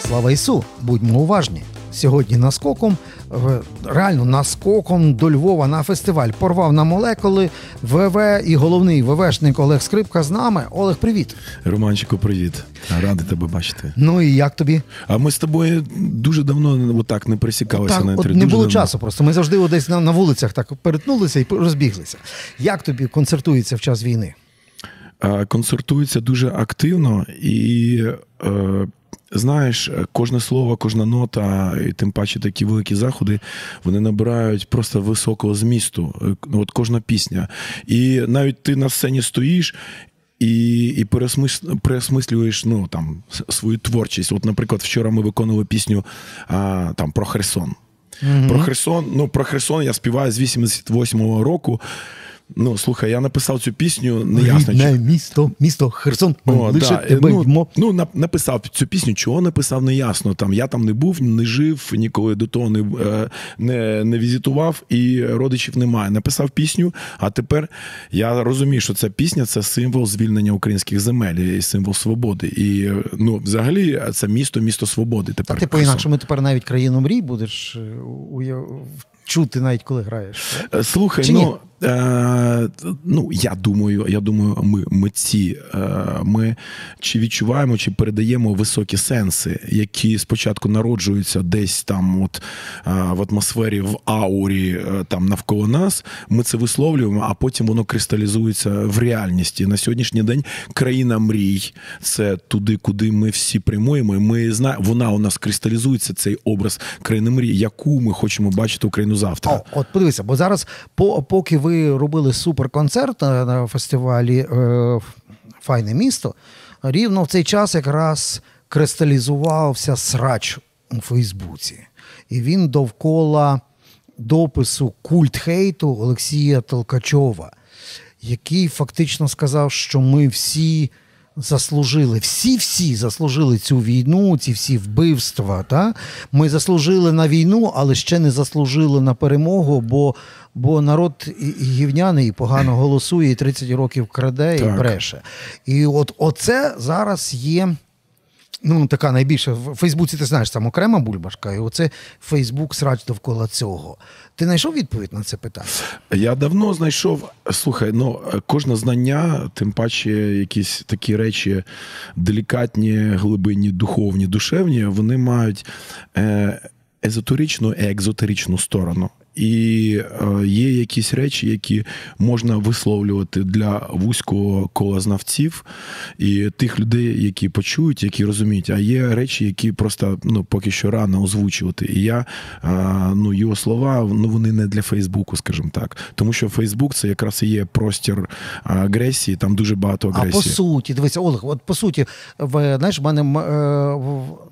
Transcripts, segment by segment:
Слава Ісу! Будьмо уважні! Сьогодні наскоком, е, реально наскоком до Львова на фестиваль порвав на молекули ВВ і головний ВВшник Олег Скрипка з нами. Олег, привіт! Романчику, привіт. Радий тебе бачити. Ну і як тобі? А ми з тобою дуже давно отак не пересікалися Так, на от не Дуже було давно. часу просто. Ми завжди десь на, на вулицях так перетнулися і розбіглися. Як тобі концертується в час війни? А, Концертується дуже активно і. Е, Знаєш, кожне слово, кожна нота, і тим паче такі великі заходи, вони набирають просто високого змісту. Е, ну, От кожна пісня. І навіть ти на сцені стоїш і і переосмислюєш ну, там, свою творчість. От, наприклад, вчора ми виконували пісню а, там, про Херсон. Про Херсон, ну про Херсон я співаю з 88-го року. Ну, слухай, я написав цю пісню неясно. Рідне місто, місто Херсон. О, лише да. тебе ну, йдемо. ну, написав цю пісню, чого написав, не ясно. Там я там не був, не жив, ніколи до того не, е, не, не візитував, і родичів немає. Написав пісню, а тепер я розумію, що ця пісня це символ звільнення українських земель і символ свободи. І е, ну, взагалі, це місто, місто свободи. Тепер Ти Херсон. по-інакшому тепер навіть країну мрій будеш е, уяв... чути навіть коли граєш. Е, Слухай, Чи ні? Е, ну я думаю, я думаю, ми митці, е, ми чи відчуваємо, чи передаємо високі сенси, які спочатку народжуються десь там, от е, в атмосфері, в аурі е, там навколо нас. Ми це висловлюємо, а потім воно кристалізується в реальності. На сьогоднішній день країна мрій це туди, куди ми всі прямуємо. Ми знаємо, вона у нас кристалізується, цей образ країни мрій, яку ми хочемо бачити Україну завтра. О, от подивися, бо зараз, по, поки ви робили суперконцерт на, на фестивалі е, Файне місто, рівно в цей час якраз кристалізувався срач у Фейсбуці. І він довкола допису культ хейту Олексія Толкачова, який фактично сказав, що ми всі заслужили, всі-всі заслужили цю війну, ці всі вбивства. Та? Ми заслужили на війну, але ще не заслужили на перемогу, бо, бо народ і- гівняний і погано голосує, і 30 років краде і Так. бреше. І от оце зараз є. Ну, така найбільша в Фейсбуці, ти знаєш, там окрема бульбашка, і оце Фейсбук срач довкола цього. Ти знайшов відповідь на це питання? Я давно знайшов. Слухай, ну кожне знання, тим паче якісь такі речі делікатні, глибинні, духовні, душевні, вони мають е, езотеричну і екзотеричну сторону. І е, є якісь речі, які можна висловлювати для вузького кола знавців і тих людей, які почують, які розуміють. А є речі, які просто ну поки що рано озвучувати. І я е, ну його слова, ну вони не для Фейсбуку, скажімо так. Тому що Фейсбук це якраз і є простір е, агресії, там дуже багато А по суті, дивися, Олег, от по суті, в, знаєш, в мене в-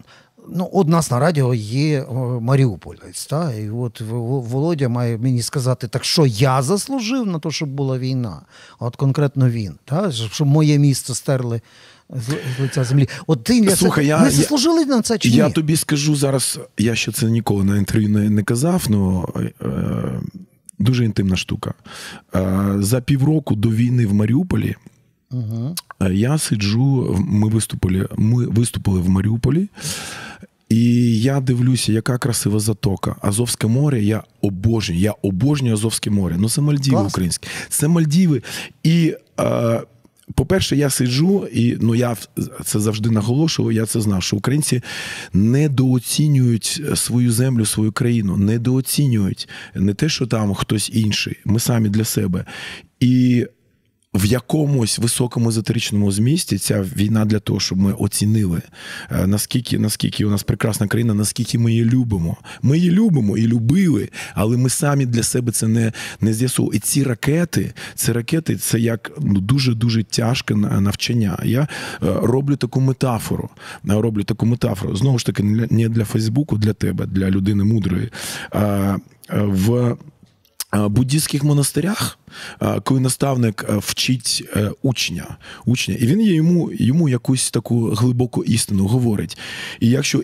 ну, от нас на радіо є е, Маріуполець, та? і от Володя має мені сказати, так що я заслужив на те, щоб була війна. От конкретно він, та? щоб моє місто стерли з, лиця землі. От ти Слухай, я- я- заслужили на це чи ні? Я тобі скажу зараз, я ще це ніколи на інтерв'ю не, не казав, ну е, дуже інтимна штука. Е, за півроку до війни в Маріуполі Угу. я сиджу, ми виступили, ми виступили в Маріуполі. І я дивлюся, яка красива затока. Азовське море, я обожнюю. Я обожнюю Азовське море. Ну, це Мальдіви Класно. українські. Це Мальдіви. І, е, по-перше, я сиджу, і ну я це завжди наголошував. Я це знав, що українці недооцінюють свою землю, свою країну, недооцінюють не те, що там хтось інший. Ми самі для себе. І в якомусь високому езотеричному змісті ця війна для того, щоб ми оцінили, е, наскільки, наскільки у нас прекрасна країна, наскільки ми її любимо. Ми її любимо і любили, але ми самі для себе це не, не з'ясували. І ці ракети, ці ракети це як ну, дуже-дуже тяжке на- навчання. Я е, роблю таку метафору. е, Роблю таку метафору. Знову ж таки, не для- Фейсбуку, для тебе, для людини мудрої. В буддійських монастирях, коли наставник е, вчить е, учня, учня, і він йому, йому якусь таку глибоку істину говорить. І якщо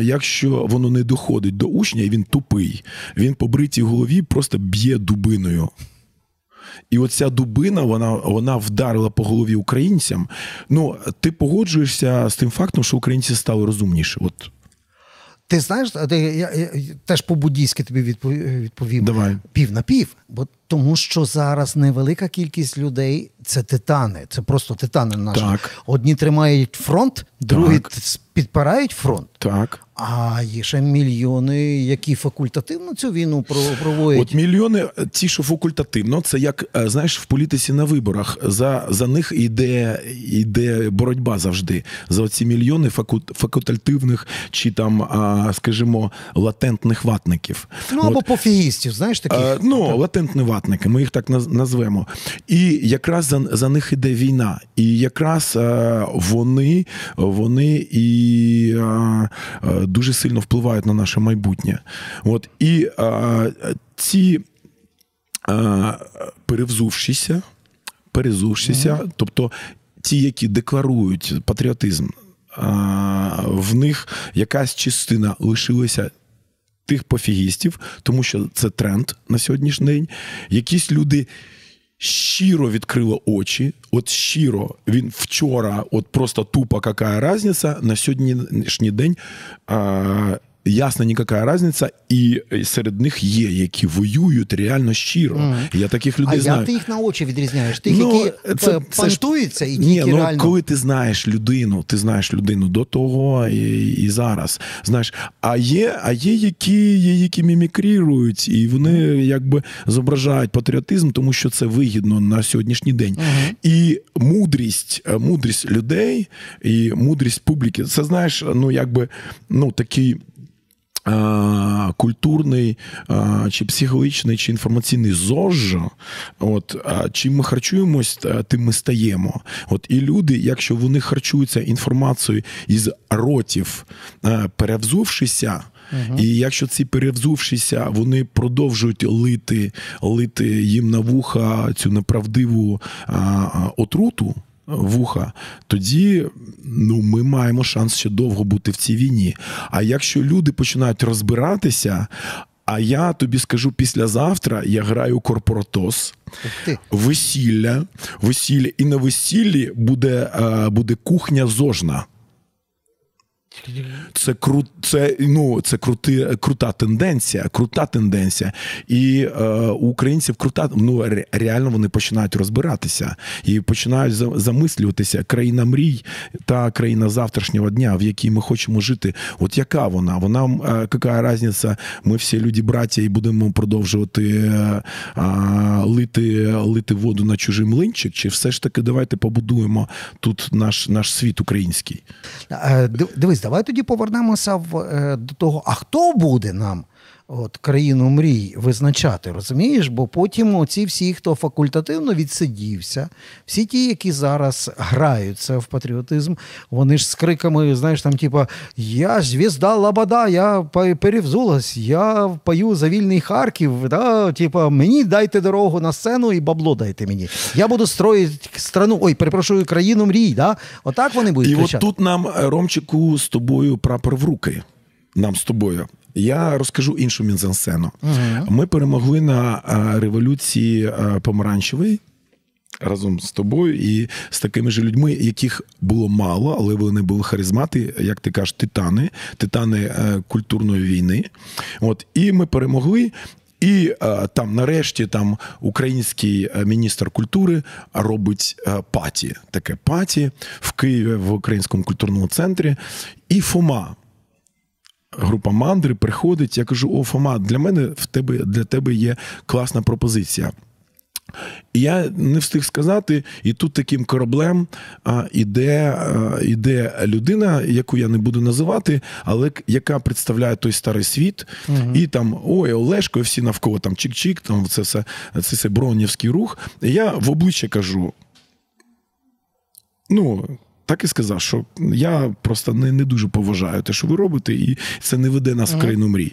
Якщо воно не доходить до учня, і він тупий, він по бритій голові просто б'є дубиною. І оця дубина вона вона вдарила по голові українцям. Ну, ти погоджуєшся з тим фактом, що українці стали розумніші. От ти знаєш, я, я, я теж по-буддійськи тобі відповім Давай. пів на пів, бо тому що зараз невелика кількість людей це титани, це просто титани наші. Так. Одні тримають фронт, другі так. підпирають фронт. Так. А є ще мільйони, які факультативно цю війну проводять. От мільйони, ті, що факультативно, це як е, знаєш в політиці на виборах. За за них йде йде боротьба завжди. За ці мільйони факультативних чи там, скажімо, латентних ватників. Ну або пофігістів, знаєш таких? А, ну, латентні ватники, ми їх так назвемо. І якраз за за них іде війна. І якраз вони, вони і дуже сильно впливають на наше майбутнє. От І ці перевзувшися, перезувшися, mm-hmm. тобто ті, які декларують патріотизм, в них якась частина лишилася. Тих пофігістів, тому що це тренд на сьогоднішній день. Якісь люди щиро відкрило очі. От щиро він вчора, от просто тупо яка різниця, на сьогоднішній день. А, Ясно, ніяка різниця, і серед них є, які воюють реально щиро. Mm. Я таких людей а знаю. А як ти їх на очі відрізняєш? Тих, ну, які це, пантуються і Ні, які ну, реально... коли ти знаєш людину, ти знаєш людину до того і і зараз. Знаєш, А є, а є, які є, які мімікрірують, і вони якби зображають патріотизм, тому що це вигідно на сьогоднішній день. Mm. І мудрість, мудрість людей і мудрість публіки, це знаєш, ну якби ну такий культурний, чи психологічний, чи інформаційний зож, от чим ми харчуємось, тим ми стаємо. От І люди, якщо вони харчуються інформацією із ротів, перевзувшися. Uh-huh. І якщо ці перевзувшися, вони продовжують лити лити їм на вуха цю неправдиву а, отруту, вуха, тоді ну, ми маємо шанс ще довго бути в цій війні. А якщо люди починають розбиратися, а я тобі скажу післязавтра я граю корпоратос, весілля, весілля, і на весіллі буде, буде кухня зожна. Це кру, це, ну, це крути, крута тенденція, крута тенденція. І е, у українців крута ну, реально вони починають розбиратися і починають замислюватися країна мрій та країна завтрашнього дня, в якій ми хочемо жити. От яка вона? Вона е, яка різниця? Ми всі люди браття і будемо продовжувати е, лити лити воду на чужий млинчик? Чи все ж таки давайте побудуємо тут наш, наш світ український? Е, дивись, давай тоді повернемося в, е, до того, а хто буде нам от, країну мрій визначати, розумієш? Бо потім оці всі, хто факультативно відсидівся, всі ті, які зараз граються в патріотизм, вони ж з криками, знаєш, там, типа, я звізда Лабада, я перевзулась, я пою за вільний Харків, да? типа, мені дайте дорогу на сцену і бабло дайте мені. Я буду строїти страну, ой, перепрошую, країну мрій. Да? Отак вони будуть. І кричати. от тут нам, Ромчику, з тобою прапор в руки. Нам з тобою. Я розкажу іншу мізансцену. uh Ми перемогли на революції помаранчевої. Разом з тобою і з такими ж людьми, яких було мало, але вони були харизмати, як ти кажеш, титани, титани е, культурної війни. От і ми перемогли. І е, там, нарешті, там український е, міністр культури робить паті, таке паті в Києві в українському культурному центрі. І Фома група мандри приходить. Я кажу: О, Фома, для мене в тебе для тебе є класна пропозиція. І я не встиг сказати, і тут таким кораблем а, іде а, іде людина, яку я не буду називати, але яка представляє той старий світ, угу. і там ой, Олешко, і всі навколо там чик-чик, там це все це все бронівський рух. І я в обличчя кажу: ну, так і сказав, що я просто не не дуже поважаю те, що ви робите, і це не веде нас в країну мрій.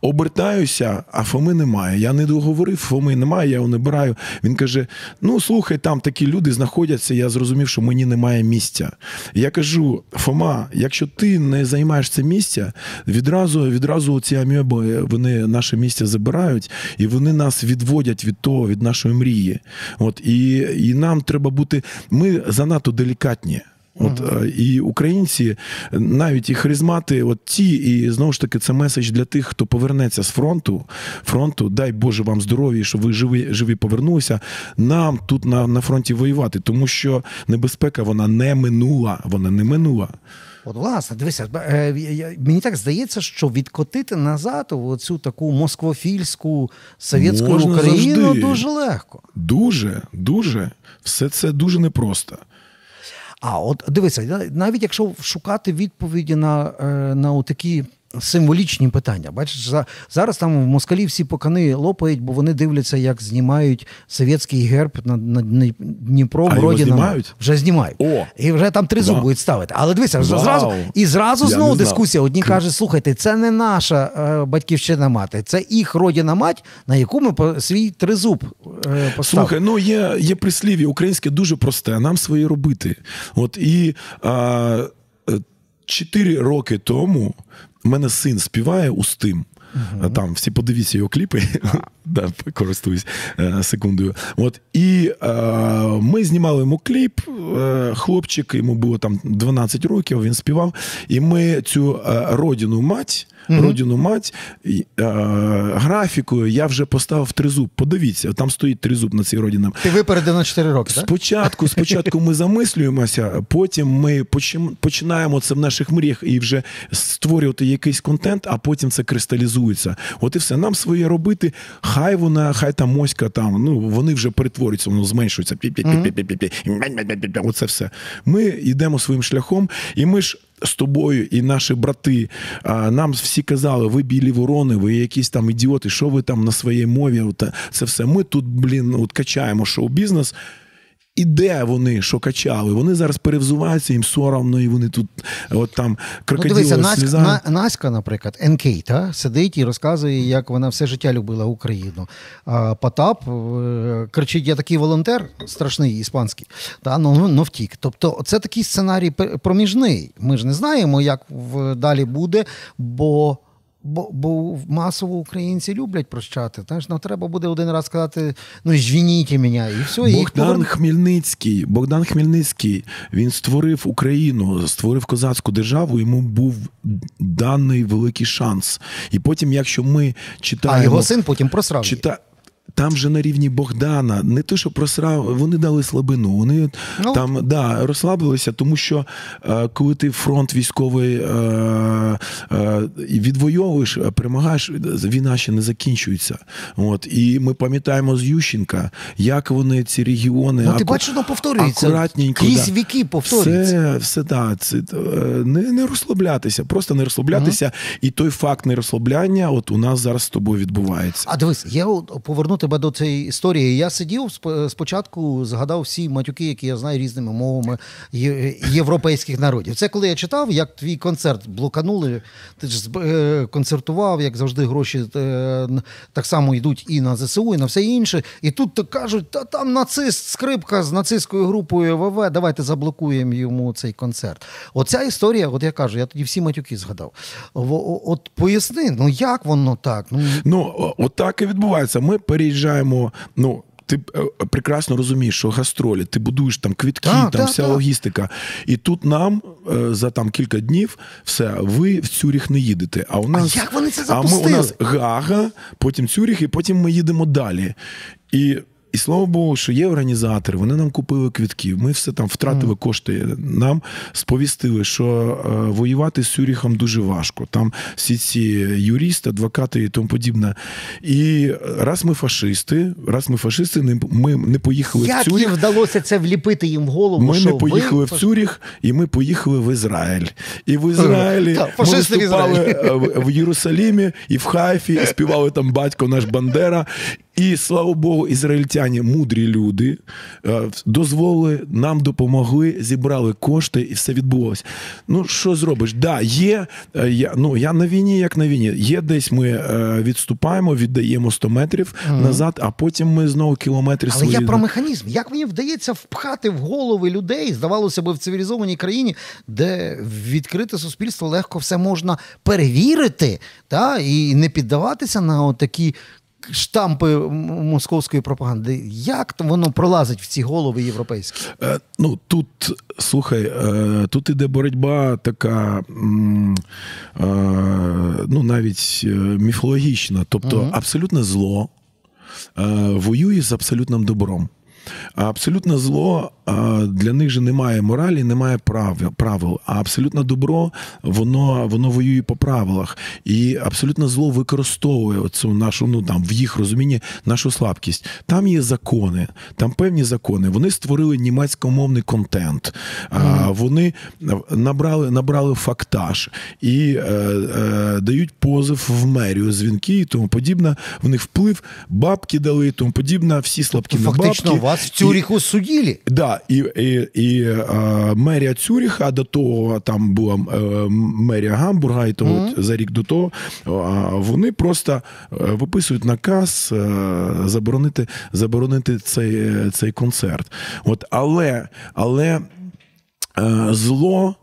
Обертаюся, а Фоми немає. Я не договорив, Фоми немає, я його не бираю. Він каже: Ну, слухай, там такі люди знаходяться. Я зрозумів, що мені немає місця. Я кажу: Фома, якщо ти не займаєш це місце, відразу відразу ці аміоби вони наше місце забирають і вони нас відводять від того, від нашої мрії. От І, і нам треба бути. Ми занадто делікатні. От uh і українці, навіть і харизмати, от ті, і знову ж таки, це меседж для тих, хто повернеться з фронту. Фронту, дай Боже вам здоров'я, щоб ви живі живі повернулися. Нам тут на на фронті воювати, тому що небезпека вона не минула. Вона не минула. От, власне, дивися, е, мені так здається, що відкотити назад оцю таку москвофільську совєтську Можна Україну завжди. дуже легко. Дуже, дуже. Все це дуже непросто. А от дивися, навіть якщо шукати відповіді на е, на такі символічні питання. Бачиш, зараз там в москалі всі покани лопають, бо вони дивляться, як знімають совєтський герб на, на, на Дніпро а його знімають? Вже знімають. О! І вже там три зуби будуть ставити. Але дивися, Вау. зразу і зразу Я знову дискусія. Одні кажуть, слухайте, це не наша е, батьківщина мати, це їх родина мать, на яку ми свій тризуб е, поставили. Слухай, ну є є прислів'я українське дуже просте, нам свої робити. От і. Е, Чотири роки тому мене син співає устим. Uh-huh. Там всі подивіться його кліпи, да, користуюсь е, секундою. От і е, ми знімали йому кліп. Е, хлопчик, йому було там 12 років. Він співав, і ми цю е, родину мать mm-hmm. родину мать е, графікою я вже поставив тризуб. Подивіться, там стоїть тризуб на цій родині. Ти випередив на 4 роки. так? Спочатку, спочатку ми замислюємося, потім ми починаємо це в наших мріях і вже створювати якийсь контент, а потім це кристалізується. От і все. Нам своє робити. Хай вона, хай та моська там. Ну вони вже перетворюються, воно зменшується. Оце все. Ми йдемо своїм шляхом, і ми ж з тобою і наші брати. Нам всі казали, ви білі ворони, ви якісь там ідіоти, що ви там на своїй мові? Це все. Ми тут, блін, от качаємо шоу-бізнес. І де вони що качали? Вони зараз перевзуваються, їм соромно, і вони тут от там ну, дивися, сліза. Наська, Наська, наприклад, НК, та, сидить і розказує, як вона все життя любила Україну. А Потап е, кричить: я такий волонтер, страшний іспанський, та, ну, ну втік. Тобто, це такий сценарій проміжний. Ми ж не знаємо, як далі буде, бо. Бо бо масово українці люблять прощати. Знаєш, ну треба буде один раз сказати: ну звініть мене, і все. Богдан і. Хмельницький, Богдан Хмельницький він створив Україну, створив козацьку державу. Йому був даний великий шанс. І потім, якщо ми читаємо, а його син потім просрав. Чита... Там же на рівні Богдана не те, що просрав, вони дали слабину. Вони ну. там да, розслабилися, тому що е, коли ти фронт військовий е, е, відвоюєш, перемагаєш, війна ще не закінчується. От І ми пам'ятаємо з Ющенка, як вони ці регіони ну, ти аку... бачиш, воно повторюється. акуратненько. Крізь да. віки повторюється. Все, все да, це, е, не не розслаблятися, просто не розслаблятися. mm І той факт нерозслабляння от у нас зараз з тобою відбувається. А дивись, я поверну тебе до цієї історії. Я сидів спочатку, згадав всі матюки, які я знаю різними мовами європейських народів. Це коли я читав, як твій концерт блоканули. Ти ж е, концертував, як завжди, гроші е, так само йдуть і на ЗСУ, і на все інше. І тут кажуть, та там нацист, скрипка з нацистською групою ВВ, давайте заблокуємо йому цей концерт. Оця історія, от я кажу, я тоді всі матюки згадав. От поясни, ну як воно так? Ну, ну от так і відбувається. Ми переїжджаємо приїжджаємо. Ну ти е, прекрасно розумієш, що гастролі, ти будуєш там квітки, так, там так, вся так. логістика. І тут нам е, за там кілька днів все, ви в Цюріх не їдете. А у нас а як вони це запустили? А ми у нас Гага, потім Цюріх, і потім ми їдемо далі. І і слава Богу, що є організатори, вони нам купили квітки. Ми все там втратили mm. кошти. Нам сповістили, що е, воювати з Сюріхом дуже важко. Там всі ці юристи, адвокати і тому подібне. І раз ми фашисти, раз ми фашисти, ми не поїхали Як в Цюріх. Як вдалося це вліпити їм в голову? Ми що не поїхали ви... в Цюріх, і ми поїхали в Ізраїль. І в Ізраїлі ми виступали в, в Єрусалімі і в Хайфі, і співали там батько наш Бандера. І слава Богу, ізраїльтяні мудрі люди е, дозволили, нам допомогли, зібрали кошти, і все відбулося. Ну що зробиш? Да, є е, я ну я на війні, як на війні. Є десь ми е, відступаємо, віддаємо 100 метрів mm назад, а потім ми знову кілометри Але свої... я про механізм. Як мені вдається впхати в голови людей, здавалося б, в цивілізованій країні, де відкрите суспільство легко все можна перевірити, та і не піддаватися на такі штампи московської пропаганди. Як воно пролазить в ці голови європейські? Е, ну тут слухай, е, тут іде боротьба така, е, ну навіть міфологічна, тобто угу. абсолютне зло воює з абсолютним добром. А абсолютне зло для них же немає моралі, немає правил. А абсолютне добро, воно воно воює по правилах. І абсолютне зло використовує цю нашу, ну там в їх розумінні нашу слабкість. Там є закони, там певні закони. Вони створили німецькомовний контент, mm. вони набрали набрали фактаж і е, е, дають позов в мерію, дзвінки і тому подібне. В них вплив, бабки дали, і тому подібне, всі слабкі тобто, на бабки. Вас в Цюріху і, судили. Да, і і, і а, мерія Цюріха, до того там була е, мерія Гамбурга, і то mm-hmm. от, за рік до того а, вони просто е, виписують наказ е, заборонити заборонити цей цей концерт. От, Але але зло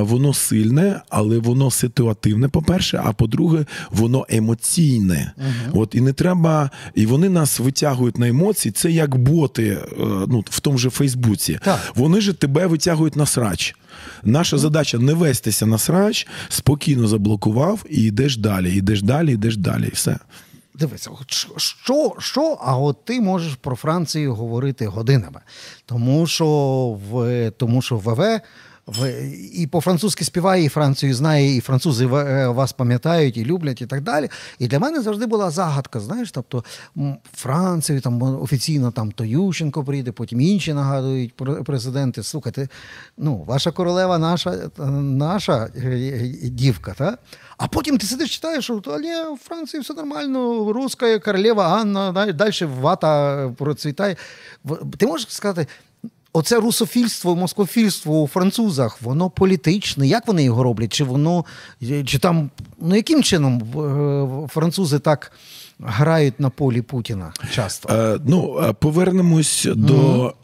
воно сильне, але воно ситуативне, по-перше, а по-друге, воно емоційне. uh От І не треба, і вони нас витягують на емоції. Це як боти е, ну, в тому же Фейсбуці. Так. Вони ж тебе витягують на срач. Наша задача не вестися на срач, спокійно заблокував і йдеш далі, йдеш далі, йдеш далі, і все. Дивися, що, що, а от ти можеш про Францію говорити годинами, тому що в тому, що ВВ і по-французьки співає, і Францію знає, і французи е, вас пам'ятають, і люблять, і так далі. І для мене завжди була загадка. Знаєш, тобто Францію там офіційно там то Ющенко прийде, потім інші нагадують президенти. Слухайте, ну, ваша королева, наша е, наша е, дівка, та? А потім ти сидиш, читаєш, що але в Франції все нормально, руська королева Анна, далі вата процвітає. Ти можеш сказати, Оце русофільство, москофільство у французах, воно політичне. Як вони його роблять? Чи воно чи там ну яким чином е, французи так грають на полі Путіна? Часто? Е, ну повернемось mm-hmm. до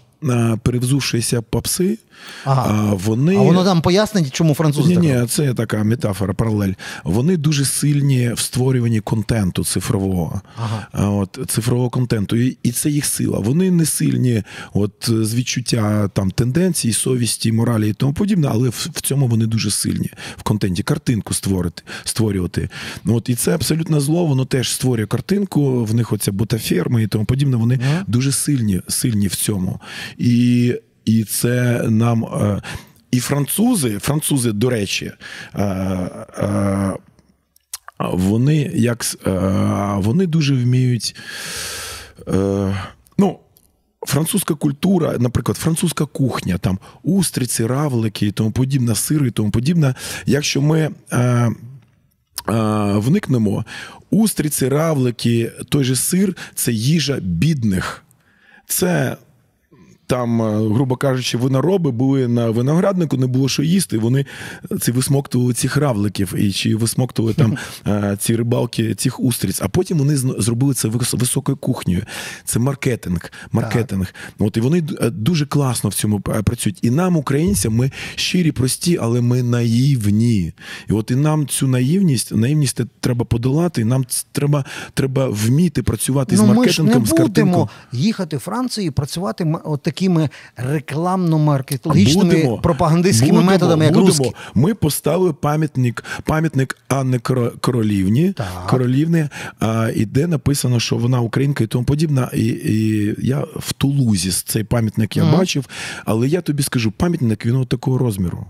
перевзувшися попси, ага. вони... А воно там пояснить, чому французи Ні, ні, це така метафора, паралель. Вони дуже сильні в створюванні контенту цифрового. Ага. От, Цифрового контенту. І і це їх сила. Вони не сильні от, з відчуття там, тенденцій, совісті, моралі і тому подібне, але в, в цьому вони дуже сильні в контенті. Картинку створити, створювати. От, І це абсолютно зло, воно теж створює картинку, в них оця ботаферма і тому подібне. Вони ага. дуже сильні, сильні в цьому. І і це нам. Е, і французи, французи, до речі, е, е, вони як вони дуже вміють. Ну, французька культура, наприклад, французька кухня, там устриці, равлики і тому подібне, сири і тому подібне. Якщо ми вникнемо, устриці, равлики, той же сир це їжа бідних. Це там, е, грубо кажучи, винороби були на винограднику, не було що їсти. Вони ці висмоктували цих равликів і чи висмоктували там е, ці рибалки цих устриць. А потім вони зробили це високою кухнею. Це маркетинг. маркетинг. От і вони е, дуже класно в цьому працюють. І нам, українцям, ми щирі, прості, але ми наївні. І от і нам цю наївність, наївність треба подолати. і Нам треба треба вміти працювати ну, з маркетингом. Ми ж не будемо їхати в Францію і працювати от такими рекламно-маркетологічними пропагандистськими будемо, методами, як будемо. русські. Ми поставили пам'ятник пам'ятник Анни Королівні. Королівни, а, і де написано, що вона українка і тому подібна. І, і я в Тулузі цей пам'ятник я mm. бачив, але я тобі скажу, пам'ятник він такого розміру.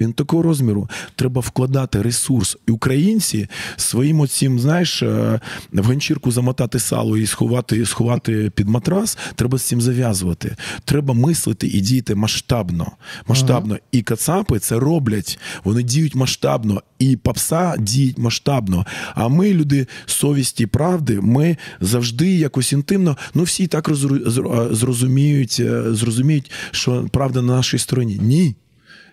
Він такого розміру треба вкладати ресурс. І українці своїм оцім, знаєш, е, в ганчірку замотати сало і сховати сховати під матрас. Треба з цим зав'язувати. Треба мислити і діяти масштабно. Масштабно. І кацапи це роблять. Вони діють масштабно, і попса діють масштабно. А ми, люди совісті, правди, ми завжди якось інтимно. Ну всі так зрозуміють, е, зрозуміють, що правда на нашій стороні. Ні.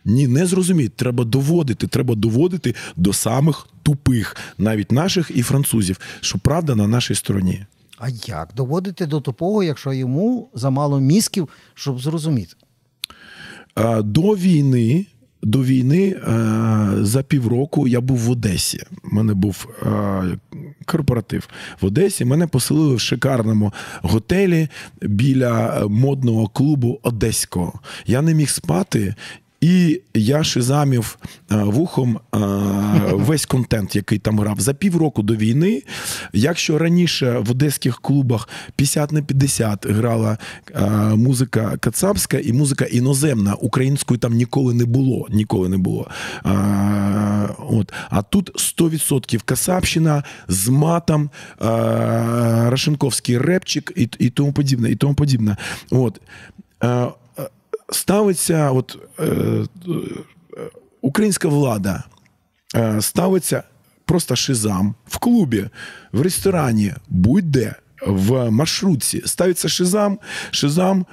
Ні, не зрозуміють. Треба доводити. Треба доводити до самих тупих, навіть наших і французів, що правда на нашій стороні. А як доводити до тупого, якщо йому замало мізків, щоб зрозуміти? До війни. До війни за півроку я був в Одесі. У мене був корпоратив в Одесі. Мене поселили в шикарному готелі біля модного клубу Одеського. Я не міг спати. І я шизамів е, вухом е, весь контент, який там грав за півроку до війни. Якщо раніше в одеських клубах 50 на 50 грала е, музика кацапська і музика іноземна, української там ніколи не було. Ніколи не було. От. А тут 100% кацапщина з матом, Рашенковський репчик і і тому подібне. І тому подібне. От ставиться, от е, е, українська влада е, ставиться просто шизам в клубі, в ресторані, будь-де, в маршрутці, ставиться шизам, шизам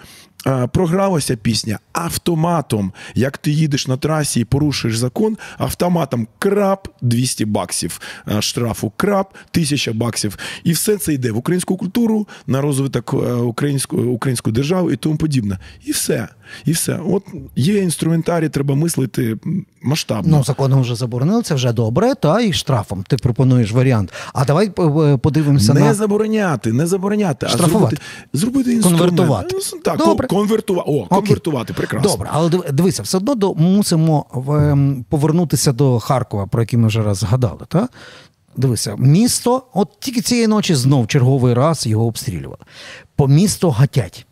програлася пісня автоматом. Як ти їдеш на трасі і порушуєш закон, автоматом крап 200 баксів штрафу, крап 1000 баксів. І все це йде в українську культуру, на розвиток української української держави і тому подібне. І все. І все. От є інструментарій, треба мислити масштабно. Ну, законом вже заборонили, це вже добре, та і штрафом ти пропонуєш варіант. А давай подивимося не на... Не забороняти, не забороняти, Штрафувати. а зробити зробити інструмент. Конвертувати. Ну, так, Добре. Конвертувати. О, конвертувати, прекрасно. Добре, але дивися, все одно до, мусимо ем, повернутися до Харкова, про який ми вже раз згадали. Та? Дивися, місто, от тільки цієї ночі знов черговий раз його обстрілювали. По місту гатять.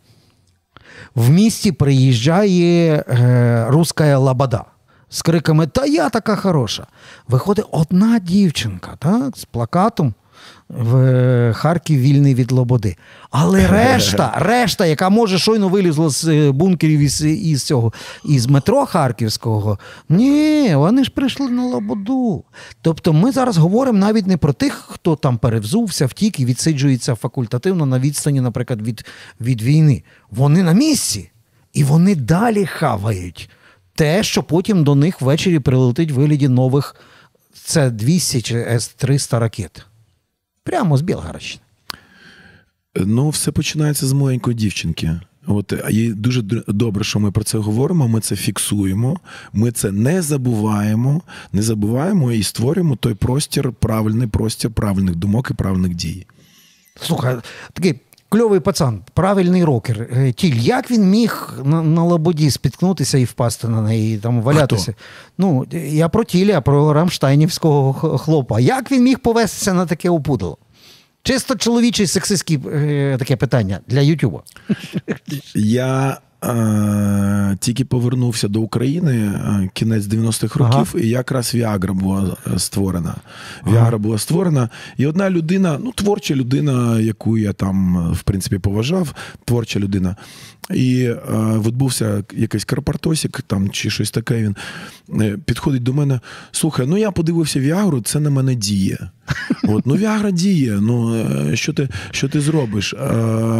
В місті приїжджає е, руська лабада з криками Та я така хороша. Виходить одна дівчинка так, з плакатом в Харків вільний від Лободи. Але решта, решта, яка може щойно вилізла з е, бункерів із із цього із метро Харківського, ні, вони ж прийшли на Лободу. Тобто ми зараз говоримо навіть не про тих, хто там перевзувся, втік і відсиджується факультативно на відстані, наприклад, від, від війни. Вони на місці. І вони далі хавають те, що потім до них ввечері прилетить в вигляді нових це 200 чи С-300 ракет. Прямо з Білгарщини. Ну, все починається з маленької дівчинки. От і дуже добре, що ми про це говоримо. Ми це фіксуємо, ми це не забуваємо, не забуваємо і створюємо той простір, правильний простір правильних думок і правильних дій. Слухай, такий кльовий пацан, правильний рокер. Е, Тіль, як він міг на, на лабоді спіткнутися і впасти на неї, там валятися? Хто? Ну, я про Тіля, про Рамштайнівського хлопа. Як він міг повестися на таке опудало? Чисто чоловіче сексистське таке питання для Ютуба. Я тільки повернувся до України е, кінець 90-х років, ага. і якраз Віагра була е, створена. Віагра ага. була створена, і одна людина, ну творча людина, яку я там в принципі поважав, творча людина. І е, відбувся якийсь карпартосик там чи щось таке. Він е, підходить до мене. Слухай, ну я подивився Віагру, це на мене діє. От, Ну, Віагра діє. Ну е, що ти що ти зробиш? А,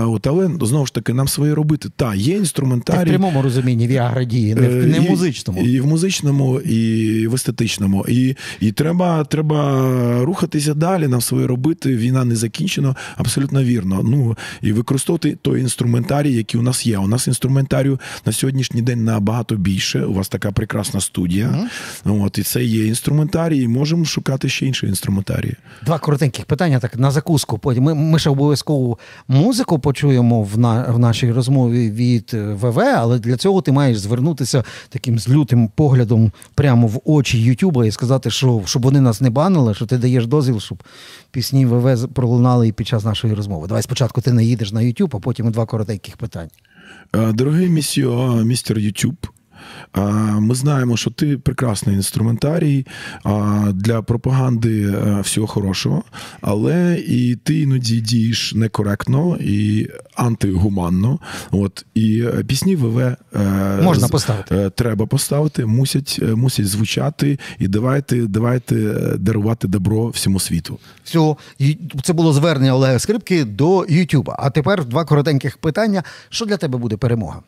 от, Але знову ж таки, нам своє робити. Та, є інструментарій. Та в прямому розумінні Віагра діє, не в, не в музичному. І, і в музичному, і в естетичному. І і треба треба рухатися далі, нам своє робити. Війна не закінчена, абсолютно вірно. Ну І використовувати той інструментарій, який у нас є. У нас інструментарію на сьогоднішній день набагато більше. У вас така прекрасна студія. Mm-hmm. От, І це є інструментарій, і можемо шукати ще інші інструментарії. Два коротеньких питання так на закуску. Потім ми, ми ще обов'язково музику почуємо в на, в нашій розмові від ВВ, але для цього ти маєш звернутися таким злютим поглядом прямо в очі Ютуба і сказати, що щоб вони нас не банили, що ти даєш дозвіл, щоб пісні ВВ пролунали і під час нашої розмови. Давай спочатку ти наїдеш на Ютуб, а потім два коротеньких питання. Дорогий місіо, містер Ютуб. Ми знаємо, що ти прекрасний інструментарій для пропаганди всього хорошого, але і ти іноді дієш некоректно і антигуманно. От і пісні ВВ можна поставити. Треба поставити, мусять мусять звучати, і давайте, давайте дарувати добро всьому світу. Все, це було звернення Олега Скрипки до Ютуба. А тепер два коротеньких питання: що для тебе буде перемога?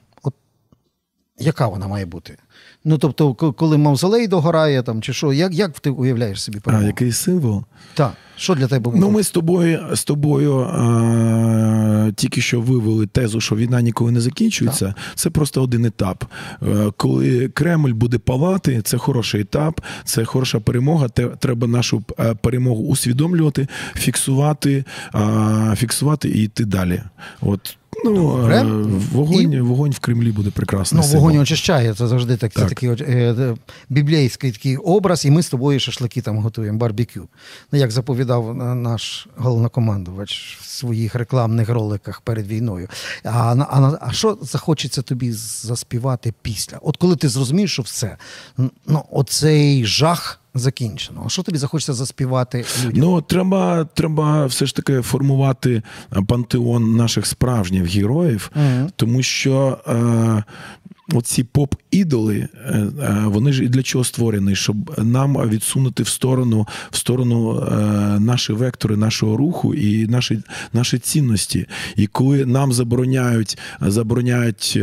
Яка вона має бути? Ну тобто, коли мавзолей догорає там чи що, як як ти уявляєш собі перемогу? А який символ? Так. Що для тебе буде? Ну, ми з тобою з тобою а, тільки що вивели тезу, що війна ніколи не закінчується. Так. Це просто один етап. Е, коли Кремль буде палати, це хороший етап, це хороша перемога. Треба нашу е, перемогу усвідомлювати, фіксувати, а, фіксувати і йти далі. От Ну, Добре. Вогонь і... вогонь в Кремлі буде прекрасний. Ну, Вогонь очищає, це завжди так, так. Це такий е, біблійський такий образ, і ми з тобою шашлики там готуємо, барбекю. Ну, Як заповідав наш головнокомандувач в своїх рекламних роликах перед війною. А а, а що захочеться тобі заспівати після? От коли ти зрозумієш, що все, ну, оцей жах закінчено. А що тобі захочеться заспівати людям? Ну треба треба все ж таки формувати пантеон наших справжніх героїв, угу. тому що е, оці поп-ідоли, е, е, вони ж і для чого створені, щоб нам відсунути в сторону в сторону е, наші вектори нашого руху і наші наші цінності. І коли нам забороняють забороняють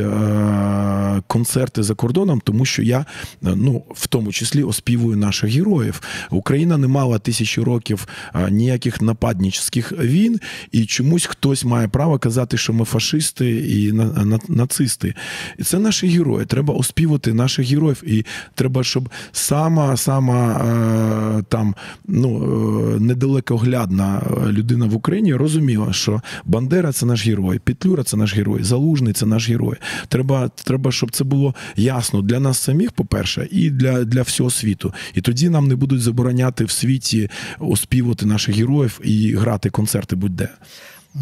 концерти за кордоном, тому що я ну в тому числі оспівую наших героїв. Україна не мала тисячі років ніяких нападнічних війн, і чомусь хтось має право казати, що ми фашисти і нацисти. І це наші герої. Треба оспівати наших героїв. І треба, щоб сама сама е, там ну е, недалекоглядна людина в Україні розуміла, що Бандера це наш герой, Петлюра це наш герой, Залужний це наш герой. Треба, треба, щоб це було ясно для нас самих, по-перше, і для, для всього світу. І тоді нам не будуть забороняти в світі оспівати наших героїв і грати концерти будь-де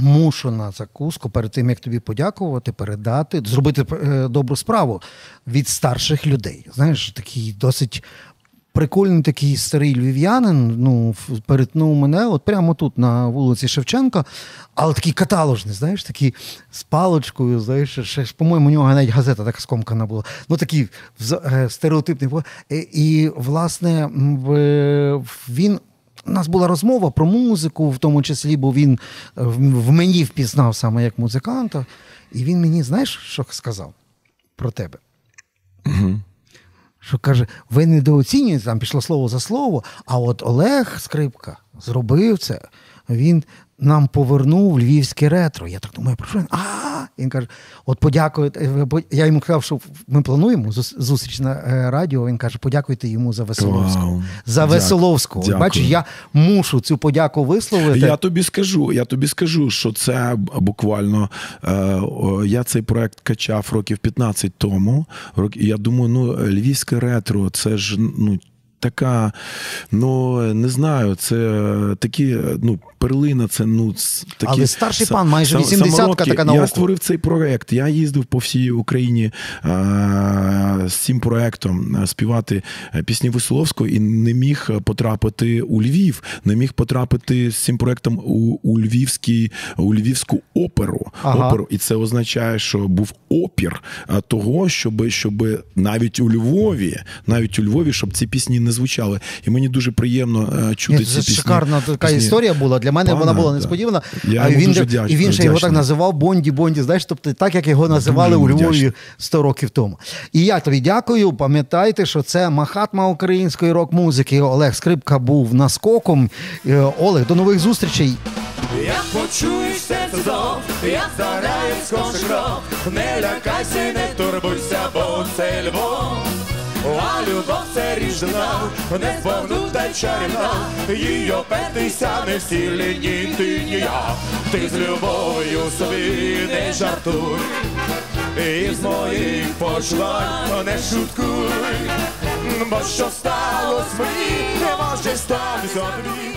мушу на закуску перед тим, як тобі подякувати, передати, зробити е, добру справу від старших людей. Знаєш, такий досить. Прикольний такий старий львів'янин ну, перетнув мене от прямо тут, на вулиці Шевченка, але такий каталожний, знаєш, такий з палочкою, знаєш, ще, по-моєму, у нього навіть газета така скомкана була. Ну, такий е, стереотипний. І, власне, він у нас була розмова про музику, в тому числі, бо він е, в мені впізнав саме як музиканта. І він мені, знаєш, що сказав про тебе? Угу. Що каже, ви недооцінюєте, там пішло слово за слово, а от Олег Скрипка зробив це. Він нам повернув львівське ретро. Я так думаю, про що він? А, він каже: от подякуйте. Я йому казав, що ми плануємо зустріч на е, радіо. Він каже, подякуйте йому за Веселовську. За Веселовську. Дякую. Бачиш, я мушу цю подяку висловити. Я тобі скажу, я тобі скажу, що це буквально е, я цей проект качав років 15 тому. Я думаю, ну львівське ретро, це ж ну така, ну не знаю, це такі, ну, перлина, це ну такі. Але старший пан, майже 80-ка така наука. Я створив цей проект. Я їздив по всій Україні а, з цим проектом співати пісні Веселовського і не міг потрапити у Львів, не міг потрапити з цим проектом у у Львівський, у Львівську оперу. Ага. оперу. І це означає, що був опір того, щоб щоб навіть у Львові, навіть у Львові, щоб ці пісні не звучали. І мені дуже приємно е, чути Ні, ці пісні. Шикарна така пісні. історія була. Для мене Пана, вона була несподівана. Я а він, дуже І він ще його так називав Бонді, Бонді. Знаєш, тобто так, як його називали у Львові вдячний. 100 років тому. І я тобі дякую. Пам'ятайте, що це Махатма української рок-музики. Олег Скрипка був наскоком. Е, Олег, до нових зустрічей. Як почуєш серце знов, як зарає скошик кров, не лякайся, не турбуйся, бо це Львов а любов це ріжна, не збагнута чарівна, її опертися не всі ліні ти ні я, ти з любов'ю собі не жартуй, і з моїх почувань не шуткуй, бо що сталося мені, не може статися тобі.